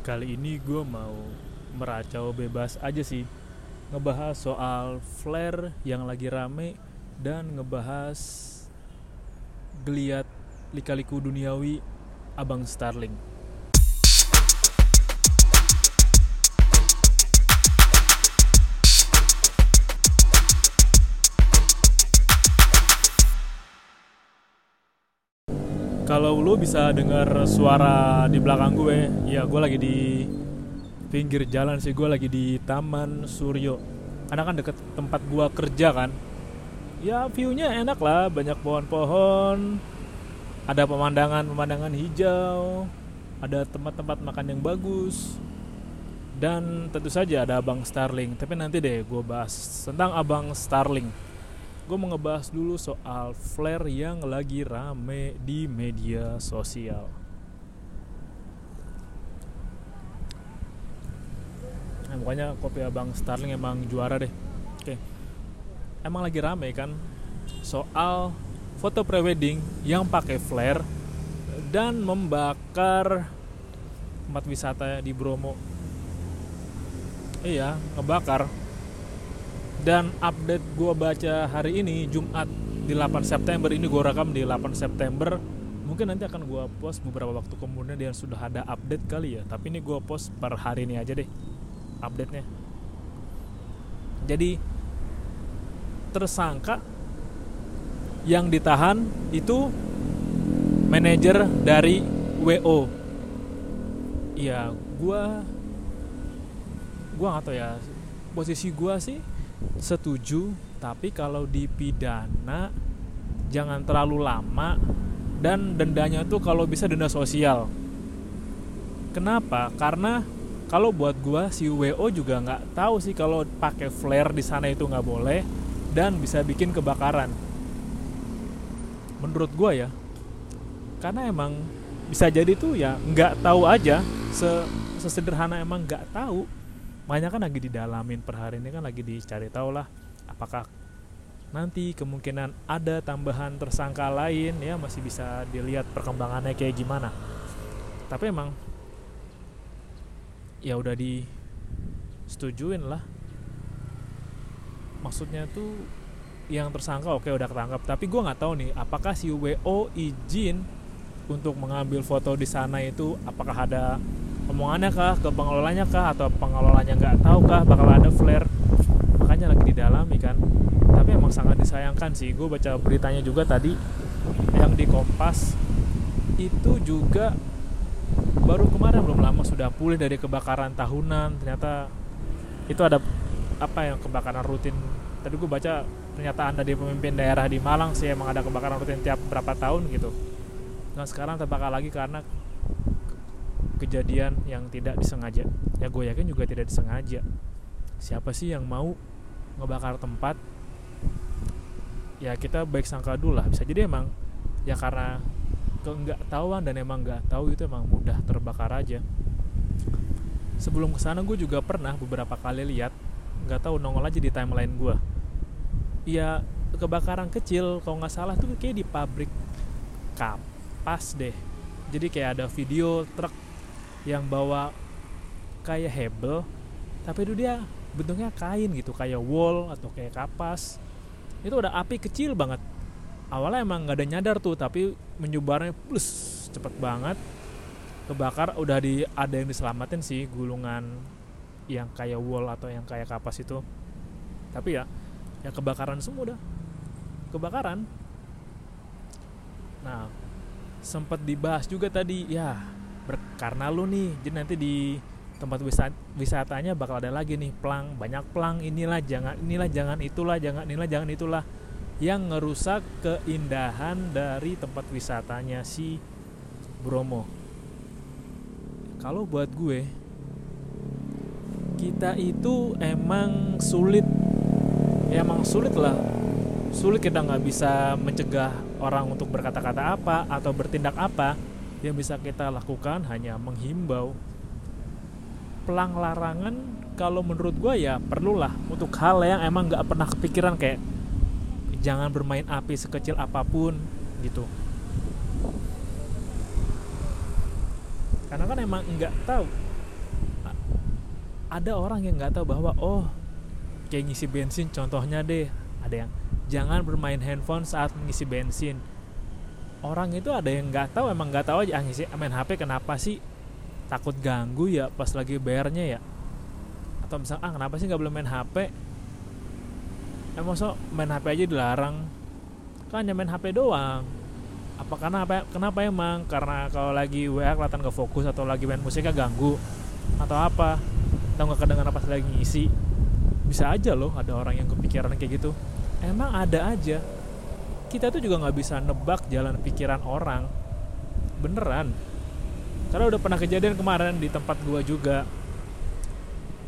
Kali ini gue mau meracau bebas aja sih. Ngebahas soal flare yang lagi rame Dan ngebahas geliat lika-liku duniawi Abang Starling Kalau lu bisa dengar suara di belakang gue, ya gue lagi di pinggir jalan sih, gue lagi di Taman Suryo. Karena kan deket tempat gue kerja kan. Ya view-nya enak lah, banyak pohon-pohon, ada pemandangan-pemandangan hijau, ada tempat-tempat makan yang bagus, dan tentu saja ada Abang Starling. Tapi nanti deh gue bahas tentang Abang Starling gue mau ngebahas dulu soal flare yang lagi rame di media sosial. Nah, pokoknya kopi abang Starling emang juara deh. Oke, emang lagi rame kan soal foto prewedding yang pakai flare dan membakar tempat wisata di Bromo. Iya, ngebakar dan update gue baca hari ini Jumat di 8 September. Ini gue rekam di 8 September. Mungkin nanti akan gue post beberapa waktu kemudian dia sudah ada update kali ya. Tapi ini gue post per hari ini aja deh update nya jadi tersangka yang ditahan itu manajer dari WO iya gue gue nggak tahu ya posisi gue sih setuju tapi kalau dipidana jangan terlalu lama. Dan dendanya tuh kalau bisa denda sosial. Kenapa? Karena kalau buat gua si WO juga nggak tahu sih kalau pakai flare di sana itu nggak boleh dan bisa bikin kebakaran. Menurut gua ya karena emang bisa jadi tuh ya nggak tahu aja. Sesederhana emang nggak tahu makanya kan lagi didalamin per hari ini kan lagi dicari tahu lah apakah nanti kemungkinan ada tambahan tersangka lain ya masih bisa dilihat perkembangannya kayak gimana. Tapi emang ya udah disetujuin lah. Maksudnya tuh yang tersangka oke udah ketangkap tapi gue nggak tahu nih apakah si WO izin untuk mengambil foto di sana itu apakah ada omongannya kah ke pengelolanya kah atau pengelolanya nggak tahu kah bakal ada flare. Makanya lagi didalami kan. Tapi emang sangat disayangkan sih. Gue baca beritanya juga tadi yang di Kompas itu juga baru kemarin belum lama sudah pulih dari kebakaran tahunan. Ternyata itu ada apa yang kebakaran rutin. Tadi gue baca pernyataan dari pemimpin daerah di Malang sih emang ada kebakaran rutin tiap berapa tahun gitu. Nah sekarang terbakar lagi karena kejadian yang tidak disengaja. Ya gue yakin juga tidak disengaja. Siapa sih yang mau ngebakar tempat? Ya kita baik sangka dulu lah. Bisa jadi emang ya karena nggak tahuan dan emang nggak tahu itu emang mudah terbakar aja. Sebelum ke sana gue juga pernah beberapa kali lihat nggak tahu nongol aja di timeline gue ya kebakaran kecil kalau nggak salah tuh kayak di pabrik kapas deh. Jadi kayak ada video truk yang bawa kayak hebel tapi itu dia bentuknya kain gitu kayak wall atau kayak kapas. Itu udah api kecil banget. Awalnya emang nggak ada nyadar tuh tapi menyebarnya plus cepet banget. Kebakar udah di ada yang diselamatin sih gulungan yang kayak wall atau yang kayak kapas itu. Tapi ya ya kebakaran semua udah. Kebakaran. Nah sempat dibahas juga tadi ya karena lu nih jadi nanti di tempat wisat wisatanya bakal ada lagi nih plang. Banyak plang inilah jangan inilah jangan itulah jangan inilah jangan itulah. Yang ngerusak keindahan dari tempat wisatanya si Bromo. Kalau buat gue kita itu emang sulit. Emang sulit lah. Sulit kita nggak bisa mencegah orang untuk berkata-kata apa atau bertindak apa yang bisa kita lakukan hanya menghimbau. Pelang larangan kalau menurut gue ya perlulah untuk hal yang emang nggak pernah kepikiran kayak jangan bermain api sekecil apa pun gitu. Karena kan emang nggak tahu. Ada orang yang nggak tahu bahwa oh kayak ngisi bensin contohnya deh ada yang jangan bermain handphone saat mengisi bensin orang itu ada yang nggak tahu emang nggak tahu aja ah, ngisi main HP kenapa sih takut ganggu ya pas lagi bayarnya ya? Atau misalnya ah kenapa sih nggak boleh main HP emang so main HP aja dilarang? Kan hanya main HP doang. Apa karena apa kenapa emang? Karena kalau lagi WA kelihatan gak fokus atau lagi main musiknya ganggu atau apa? Atau nggak kedengaran pas lagi ngisi? Bisa aja loh ada orang yang kepikiran kayak gitu. Emang ada aja kita tuh juga nggak bisa nebak jalan pikiran orang. Beneran. Karena udah pernah kejadian kemarin di tempat gua juga.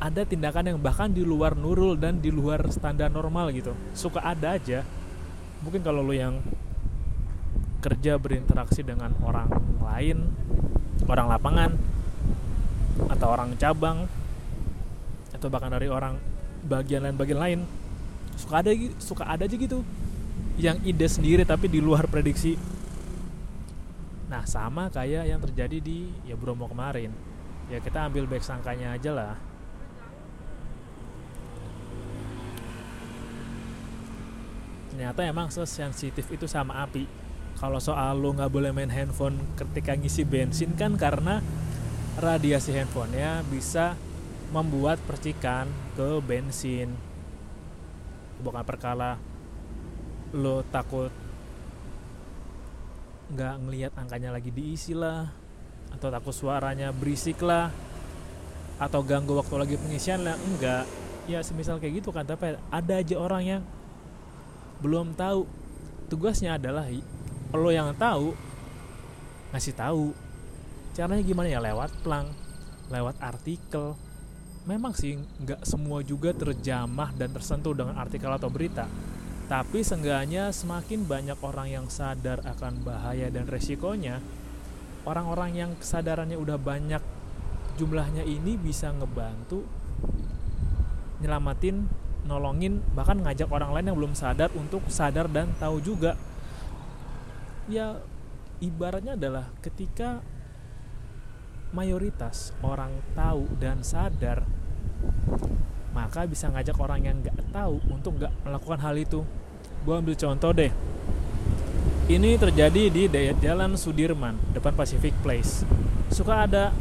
Ada tindakan yang bahkan di luar nurul dan di luar standar normal gitu. Suka ada aja. Mungkin kalau lu yang kerja berinteraksi dengan orang lain orang lapangan atau orang cabang atau bahkan dari orang bagian lain bagian lain suka ada suka ada aja gitu yang ide sendiri tapi di luar prediksi. Nah sama kayak yang terjadi di ya Bromo kemarin. Ya kita ambil baik sangkanya aja lah. Ternyata emang sesensitif itu sama api. Kalau soal lo nggak boleh main handphone ketika ngisi bensin kan karena radiasi handphonenya bisa membuat percikan ke bensin. Bukan perkala lo takut nggak ngelihat angkanya lagi diisi lah atau takut suaranya berisik lah atau ganggu waktu lagi pengisian lah enggak. Ya semisal kayak gitu kan tapi ada aja orang yang belum tahu. Tugasnya adalah lo yang tahu ngasih tahu. Caranya gimana ya? Lewat plang lewat artikel. Memang sih nggak semua juga terjamah dan tersentuh dengan artikel atau berita tapi seenggaknya semakin banyak orang yang sadar akan bahaya dan resikonya orang-orang yang kesadarannya udah banyak jumlahnya ini bisa ngebantu nyelamatin nolongin bahkan ngajak orang lain yang belum sadar untuk sadar dan tahu juga. Ya ibaratnya adalah ketika mayoritas orang tahu dan sadar maka bisa ngajak orang yang nggak tahu untuk nggak melakukan hal itu. Gue ambil contoh deh. Ini terjadi di Jalan Sudirman depan Pacific Place. Suka ada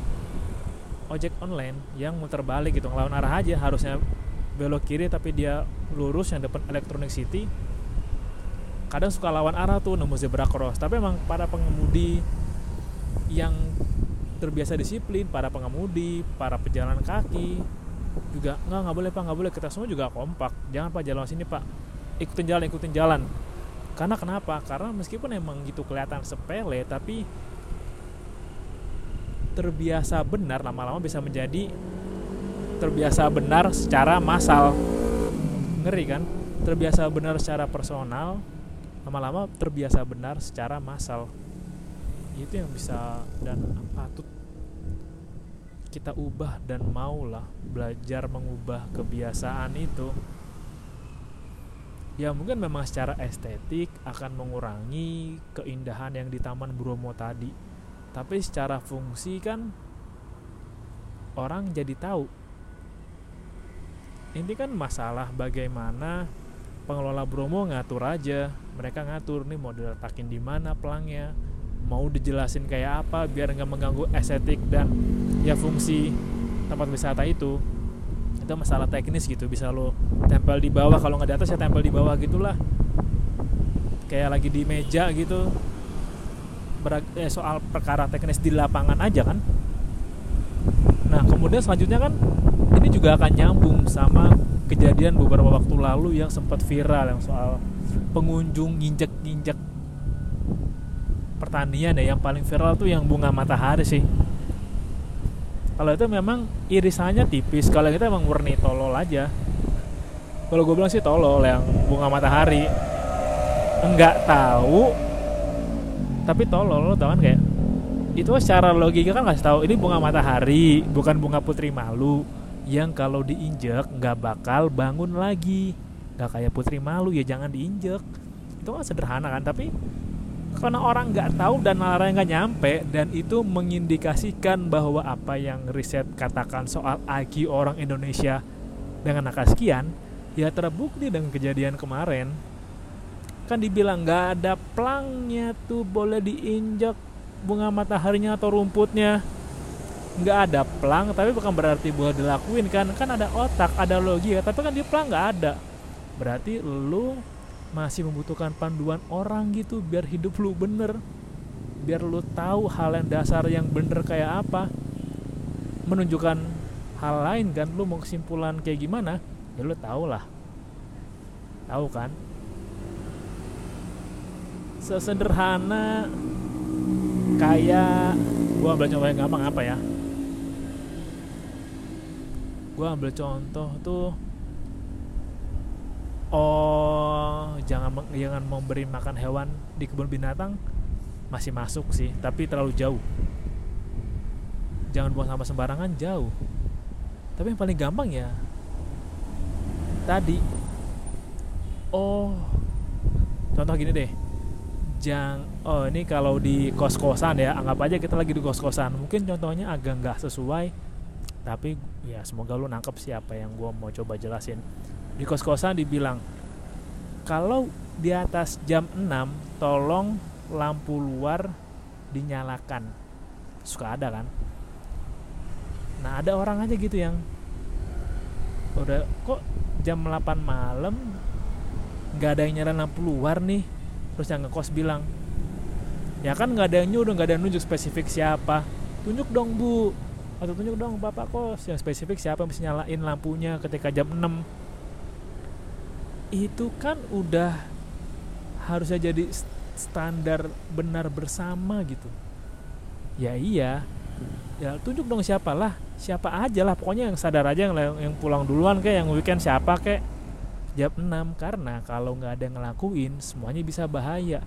ojek online yang muter balik gitu ngelawan arah aja. Harusnya belok kiri tapi dia lurus yang depan Electronic City. Kadang suka lawan arah tuh nemu zebra cross. Tapi emang para pengemudi yang terbiasa disiplin para pengemudi para pejalan kaki juga nggak nggak boleh pak nggak boleh. Kita semua juga kompak. Jangan pak jalan sini pak. Ikutin jalan ikutin jalan. Karena kenapa? Karena meskipun emang gitu kelihatan sepele tapi terbiasa benar lama-lama bisa menjadi terbiasa benar secara massal. Ngeri kan? Terbiasa benar secara personal lama-lama terbiasa benar secara massal. Itu yang bisa dan patut kita ubah dan maulah belajar mengubah kebiasaan itu ya mungkin memang secara estetik akan mengurangi keindahan yang di Taman Bromo tadi. Tapi secara fungsi kan orang jadi tahu. Ini kan masalah bagaimana pengelola Bromo ngatur aja. Mereka ngatur nih mau diletakin di mana pelangnya mau dijelasin kayak apa biar nggak mengganggu estetik dan ya fungsi tempat wisata itu. Itu masalah teknis gitu bisa lo tempel di bawah kalau nggak di atas ya tempel di bawah gitulah. Kayak lagi di meja gitu. Ber eh, soal perkara teknis di lapangan aja kan. Nah kemudian selanjutnya kan ini juga akan nyambung sama kejadian beberapa waktu lalu yang sempat viral yang soal pengunjung nginjek-nginjek pertanian ya yang paling viral tuh yang bunga matahari sih. Kalau itu memang irisannya tipis kalau itu emang murni tolol aja. Kalau gue bilang sih tolol yang bunga matahari. Enggak tahu tapi tolol lo tau kan kayak itu secara logika kan nggak tahu ini bunga matahari bukan bunga putri malu yang kalau diinjek nggak bakal bangun lagi. Nggak kayak putri malu ya jangan diinjek. Itu kan sederhana kan tapi karena orang nggak tahu dan nalarnya nggak nyampe dan itu mengindikasikan bahwa apa yang riset katakan soal IQ orang Indonesia dengan angka sekian ya terbukti dengan kejadian kemarin. Kan dibilang nggak ada plangnya tuh boleh diinjak bunga mataharinya atau rumputnya. Nggak ada plang tapi bukan berarti boleh dilakuin kan. Kan ada otak ada logika tapi kan di plang nggak ada. Berarti lu masih membutuhkan panduan orang gitu biar hidup lu bener. Biar lu tahu hal yang dasar yang bener kayak apa. Menunjukkan hal lain kan lu mau kesimpulan kayak gimana ya lu tau lah. Tahu kan? Sesederhana kayak gua ambil contoh yang gampang apa ya? Gua ambil contoh tuh oh jangan jangan memberi makan hewan di kebun binatang masih masuk sih tapi terlalu jauh. Jangan buang sampah sembarangan jauh. Tapi yang paling gampang ya tadi. Oh contoh gini deh. Jang oh ini kalau di kos kosan ya anggap aja kita lagi di kos kosan mungkin contohnya agak nggak sesuai tapi ya semoga lu nangkep siapa yang gue mau coba jelasin. Di kos-kosan dibilang kalau di atas jam 6 tolong lampu luar dinyalakan. Suka ada kan? Nah ada orang aja gitu yang udah kok jam 8 malam nggak ada yang nyalain lampu luar nih? Terus yang ngekos bilang ya kan nggak ada yang nyuruh nggak ada yang nunjuk spesifik siapa. Tunjuk dong bu. Atau tunjuk dong bapak kos. Yang spesifik siapa yang bisa nyalain lampunya ketika jam 6 itu kan udah harusnya jadi standar benar bersama gitu. Ya iya. Ya tunjuk dong siapa lah. Siapa aja lah. Pokoknya yang sadar aja yang, yang pulang duluan kayak yang weekend siapa kayak jam 6 karena kalau nggak ada yang ngelakuin semuanya bisa bahaya.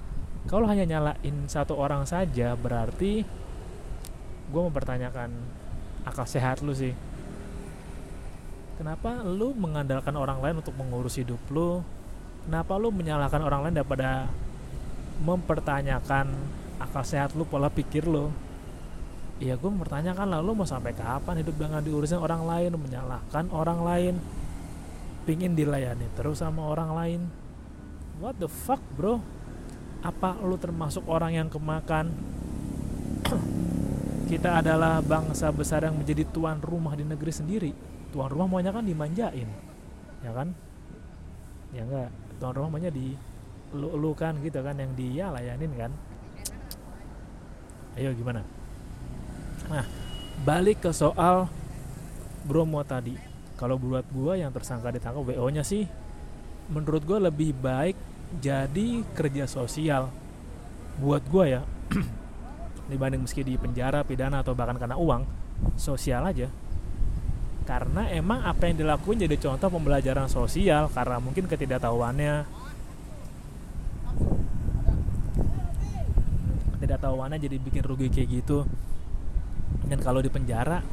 Kalau hanya nyalain satu orang saja berarti gue mempertanyakan akal sehat lu sih kenapa lu mengandalkan orang lain untuk mengurus hidup lu? Kenapa lu menyalahkan orang lain daripada mempertanyakan akal sehat lu pola pikir lu? Iya gue mempertanyakan lah lu mau sampai kapan hidup dengan diurusin orang lain menyalahkan orang lain? Pingin dilayani terus sama orang lain? What the fuck bro? Apa lu termasuk orang yang kemakan? Kita adalah bangsa besar yang menjadi tuan rumah di negeri sendiri tuan rumah maunya kan dimanjain ya kan? Ya enggak tuan rumah maunya di lu, gitu kan yang dia layanin kan. Ayo gimana? Nah balik ke soal Bromo tadi. Kalau buat gua yang tersangka ditangkap WO nya sih menurut gua lebih baik jadi kerja sosial. Buat gua ya dibanding meski di penjara pidana atau bahkan karena uang sosial aja karena emang apa yang dilakuin jadi contoh pembelajaran sosial karena mungkin ketidaktahuannya. Ketidaktahuannya jadi bikin rugi kayak gitu. Dan kalau di penjara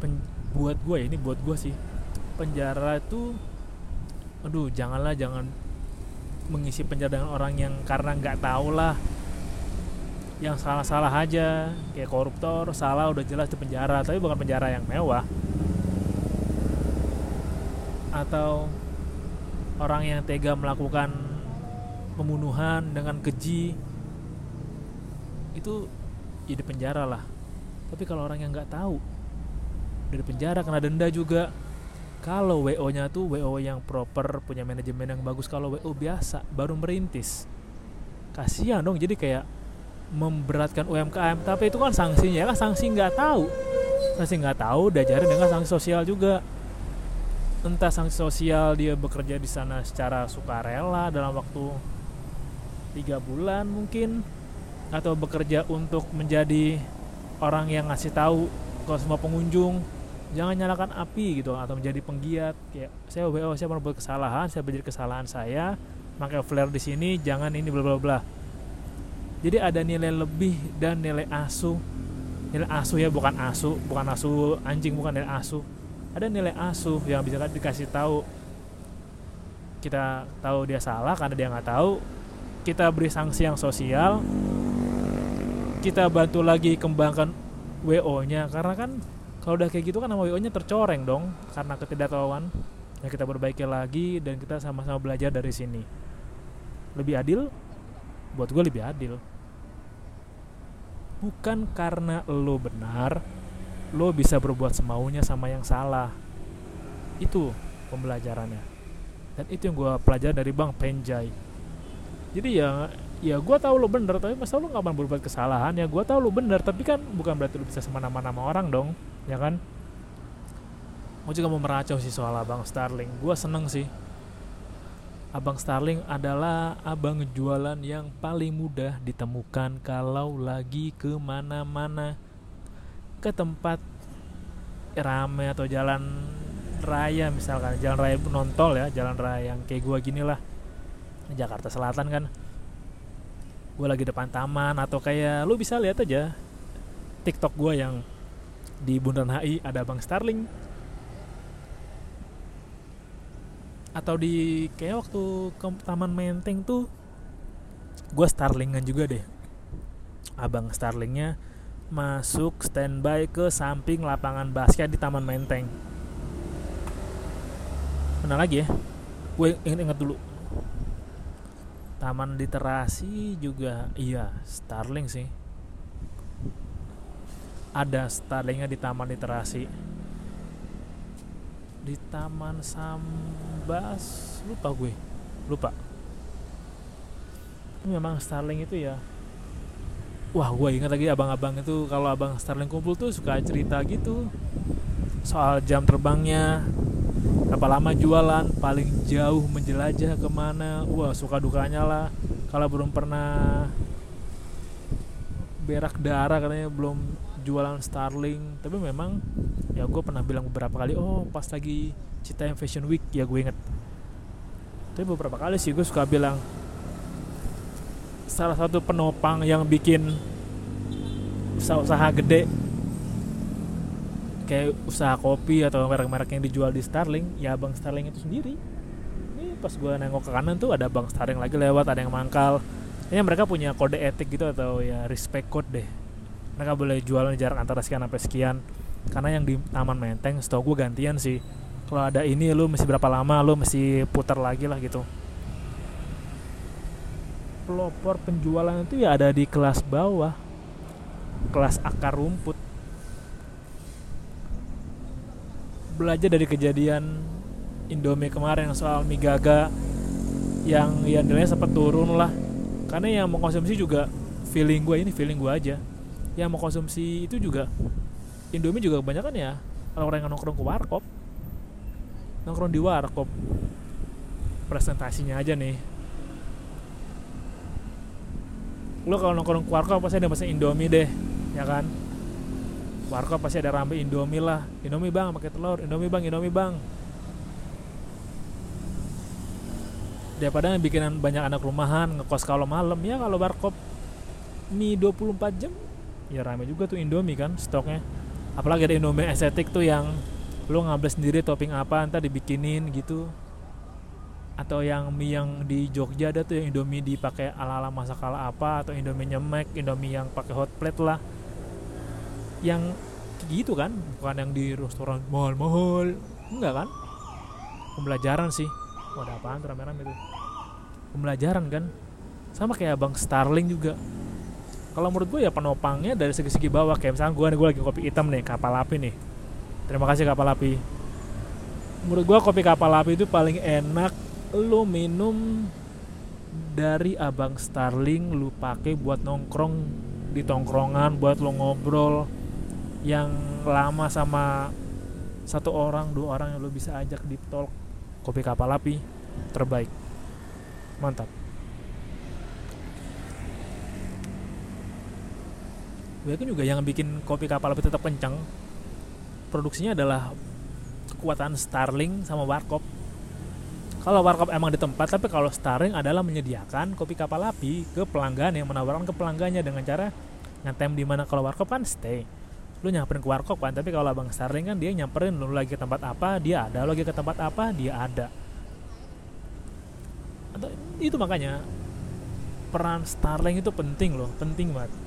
pen, buat gue ya, ini buat gue sih. Penjara itu aduh janganlah jangan mengisi penjara dengan orang yang karena nggak tahu lah yang salah-salah aja. Kayak koruptor salah udah jelas di penjara. Tapi bukan penjara yang mewah. Atau orang yang tega melakukan pembunuhan dengan keji itu ya penjara lah. Tapi kalau orang yang nggak tahu dari penjara kena denda juga. Kalau WO nya tuh WO yang proper punya manajemen yang bagus. Kalau WO biasa baru merintis. Kasihan dong. Jadi kayak memberatkan UMKM tapi itu kan sanksinya kan sanksi nggak tahu. Sanksi nggak tahu diajarin dengan sanksi sosial juga. Entah sanksi sosial dia bekerja di sana secara sukarela dalam waktu tiga bulan mungkin atau bekerja untuk menjadi orang yang ngasih tahu ke semua pengunjung jangan nyalakan api gitu atau menjadi penggiat. Kayak saya WO saya berbuat kesalahan saya belajar kesalahan saya pakai flare di sini jangan ini bla bla bla jadi ada nilai lebih dan nilai asu. Nilai asu ya bukan asu bukan asu anjing bukan nilai asu. Ada nilai asu yang bisa dikasih tahu. Kita tahu dia salah karena dia nggak tahu. Kita beri sanksi yang sosial. Kita bantu lagi kembangkan WO nya karena kan kalau udah kayak gitu kan nama WO nya tercoreng dong. Karena ketidaktahuan ya kita perbaiki lagi dan kita sama-sama belajar dari sini. Lebih adil? Buat gue lebih adil bukan karena lo benar lo bisa berbuat semaunya sama yang salah. Itu pembelajarannya. Dan itu yang gue pelajari dari bang Penjai. Jadi ya ya gue tahu lo bener tapi masa lo nggak mau berbuat kesalahan? Ya gue tahu lo bener tapi kan bukan berarti lo bisa semena-mena orang dong ya kan? Gue juga mau meracau sih soal abang Starling. Gue seneng sih abang Starling adalah abang jualan yang paling mudah ditemukan kalau lagi ke mana-mana. Ke tempat rame atau jalan raya misalkan jalan raya nontol ya jalan raya yang kayak gue gini lah Jakarta Selatan kan. Gue lagi depan taman atau kayak lu bisa lihat aja TikTok gue yang di Bundaran HI ada Bang Starling atau di kayak waktu ke Taman Menteng tuh gue Starlingan juga deh. Abang Starlingnya masuk standby ke samping lapangan basket di Taman Menteng. Mana lagi ya gue inget-inget dulu. Taman Literasi juga iya Starling sih. Ada Starlingnya di Taman Literasi di Taman Sambas. Lupa gue. Lupa. Memang Starling itu ya. Wah gue ingat lagi abang-abang itu kalau abang Starling kumpul tuh suka cerita gitu. Soal jam terbangnya berapa lama jualan paling jauh menjelajah ke mana. Wah suka dukanya lah. Kalau belum pernah berak darah katanya belum jualan Starling tapi memang ya gue pernah bilang beberapa kali oh pas lagi Cita yang Fashion Week ya gue inget tapi beberapa kali sih gue suka bilang salah satu penopang yang bikin usaha-usaha gede kayak usaha kopi atau merek-merek yang dijual di Starling ya Bang Starling itu sendiri. Ini pas gue nengok ke kanan tuh ada Bang Starling lagi lewat ada yang mangkal. Ini mereka punya kode etik gitu atau ya respect code deh mereka boleh jualan jarak antara sekian sampai sekian. Karena yang di Taman Menteng setahu gue gantian sih. Kalau ada ini lu mesti berapa lama lu mesti putar lagi lah gitu. Pelopor penjualan itu ya ada di kelas bawah. Kelas akar rumput. Belajar dari kejadian Indomie kemarin soal mie gaga yang yang nilainya sempat turun lah. Karena yang mau juga feeling gue ini feeling gue aja yang mau konsumsi itu juga Indomie juga kebanyakan ya orang-orang yang nongkrong ke warkop. Nongkrong di warkop. Presentasinya aja nih. Lo kalau nongkrong ke warkop pasti ada pesan Indomie deh ya kan? Warkop pasti ada rambe Indomie lah. Indomie bang pakai telur. Indomie bang Indomie bang. Daripada bikinan banyak anak rumahan ngekos kalau malam. Ya kalau warkop mie 24 jam ya rame juga tuh Indomie kan stoknya. Apalagi ada Indomie estetik tuh yang lo ngambil sendiri topping apa entar dibikinin gitu. Atau yang mie yang di Jogja ada tuh yang Indomie dipakai ala-ala masak ala apa atau Indomie nyemek Indomie yang pakai hot plate lah. Yang gitu kan bukan yang di restoran mahal-mahal. Enggak kan? Pembelajaran sih. Wah, ada apaan tuh rame-rame itu pembelajaran kan. Sama kayak Bang Starling juga kalau menurut gue ya penopangnya dari segi-segi bawah. Kayak misalnya gue gue lagi kopi hitam nih kapal api nih. Terima kasih kapal api. Menurut gue kopi kapal api itu paling enak lu minum dari abang Starling lu pakai buat nongkrong di tongkrongan buat lo ngobrol yang lama sama satu orang dua orang yang lo bisa ajak di talk. Kopi kapal api terbaik. Mantap Bahkan juga yang bikin kopi kapal api tetap kencang produksinya adalah kekuatan Starling sama Warkop. Kalau Warkop emang di tempat tapi kalau Starling adalah menyediakan kopi kapal api ke pelanggan yang menawarkan ke pelanggannya dengan cara ngetem di mana kalau Warkop kan stay. Lu nyamperin ke warkop kan tapi kalau abang Starling kan dia nyamperin lu lagi ke tempat apa dia ada. Lu lagi ke tempat apa dia ada. Itu makanya peran Starlink itu penting loh penting banget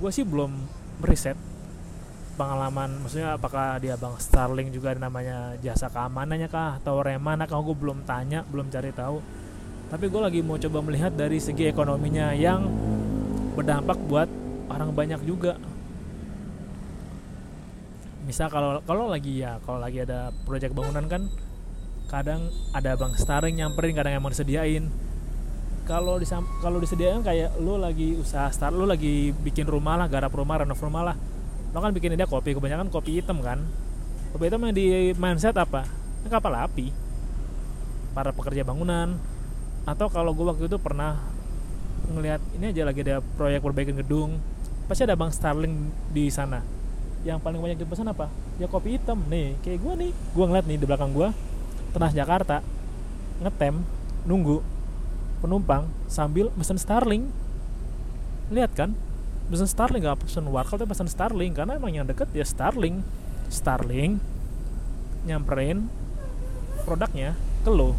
gue sih belum riset pengalaman maksudnya apakah dia bang Starlink juga ada namanya jasa keamanannya kah atau remana kah gue belum tanya belum cari tahu. Tapi gue lagi mau coba melihat dari segi ekonominya yang berdampak buat orang banyak juga. Misal kalau kalau lagi ya kalau lagi ada proyek bangunan kan kadang ada bang Starlink nyamperin kadang emang disediain kalau disam kalau disediain kayak lu lagi usaha start lu lagi bikin rumah lah garap rumah renov rumah lah. Lo kan bikin dia kopi kebanyakan kopi hitam kan. Kopi hitam yang di mindset apa? Ini kapal api. Para pekerja bangunan. Atau kalau gue waktu itu pernah ngelihat ini aja lagi ada proyek perbaikan gedung. Pasti ada bang Starling di sana. Yang paling banyak dipesan apa? Ya kopi hitam. Nih kayak gue nih. Gue ngeliat nih di belakang gue tengah Jakarta ngetem nunggu penumpang sambil mesen Starling lihat kan? Pesan Starling gak pesan Warkol tapi pesan Starling karena emang yang deket ya Starling Starling nyamperin produknya ke lo.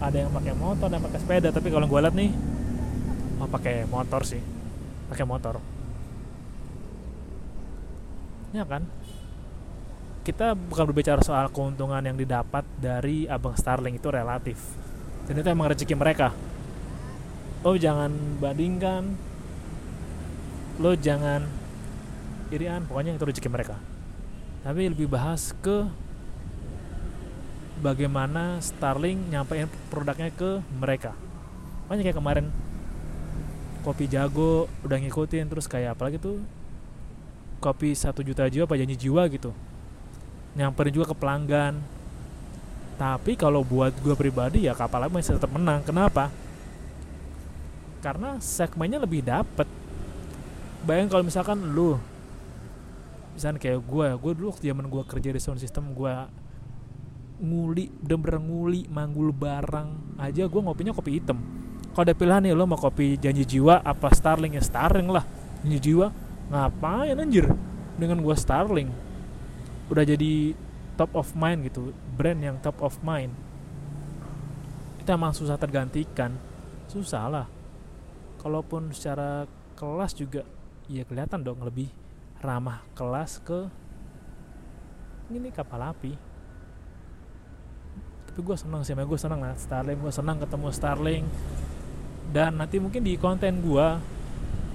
Ada yang pakai motor ada yang pakai sepeda. Tapi kalau gue liat nih oh, pakai motor sih. Pakai motor. Ya kan kita bukan berbicara soal keuntungan yang didapat dari abang Starling itu relatif. Dan itu emang rezeki mereka. Lo jangan bandingkan. Lo jangan irian pokoknya itu rezeki mereka. Tapi lebih bahas ke bagaimana Starling nyampein produknya ke mereka. Banyak kayak kemarin kopi jago udah ngikutin terus kayak apalagi tuh? Kopi satu juta jiwa apa janji jiwa gitu nyamperin juga ke pelanggan. Tapi kalau buat gue pribadi ya kapal lain masih tetap menang. Kenapa? Karena segmennya lebih dapet. Bayang kalau misalkan lu misalnya kayak gue gue dulu waktu zaman gue kerja di sound system gue nguli bener-bener nguli manggul barang aja gue ngopinya kopi hitam. Kalau ada pilihan nih lo mau kopi janji jiwa apa starling ya starling lah. Janji jiwa ngapain anjir? Dengan gue starling udah jadi top of mind gitu brand yang top of mind. Itu emang susah tergantikan. Susah lah. Kalaupun secara kelas juga ya kelihatan dong lebih ramah kelas ke ini kapal api. Tapi gue senang sih gue senang lah. Starling gue senang ketemu Starling dan nanti mungkin di konten gue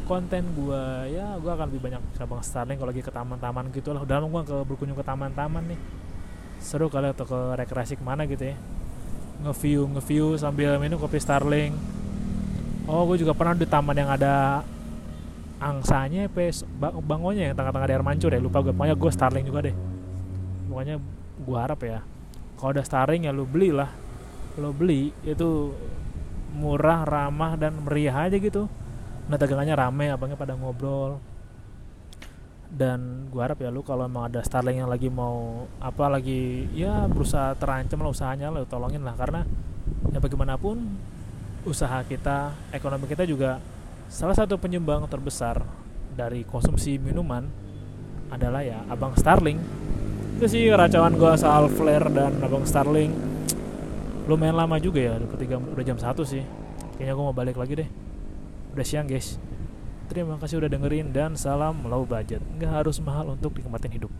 konten gue ya gue akan lebih banyak cabang Starling kalau lagi ke taman-taman gitu lah. Udah gue ke berkunjung ke taman-taman nih. Seru kali atau ke rekreasi ke mana gitu ya. Nge-view nge-view sambil minum kopi Starling. Oh gue juga pernah di taman yang ada angsanya pes bangonya yang tengah-tengah di air mancur ya. Lupa gue pokoknya gue Starling juga deh. Pokoknya gue harap ya kalau ada Starling ya lu beli lah. Lo beli itu murah ramah dan meriah aja gitu nah dagangannya rame abangnya pada ngobrol. Dan gue harap ya lu kalau emang ada Starling yang lagi mau apa lagi ya berusaha terancam lah usahanya lo tolongin lah. Karena ya bagaimanapun usaha kita ekonomi kita juga salah satu penyumbang terbesar dari konsumsi minuman adalah ya abang Starling itu sih racauan gue soal flare dan abang Starling lumayan lama juga ya ketika udah jam satu sih. Kayaknya gue mau balik lagi deh udah siang guys. Terima kasih udah dengerin dan salam low budget. Nggak harus mahal untuk nikmatin hidup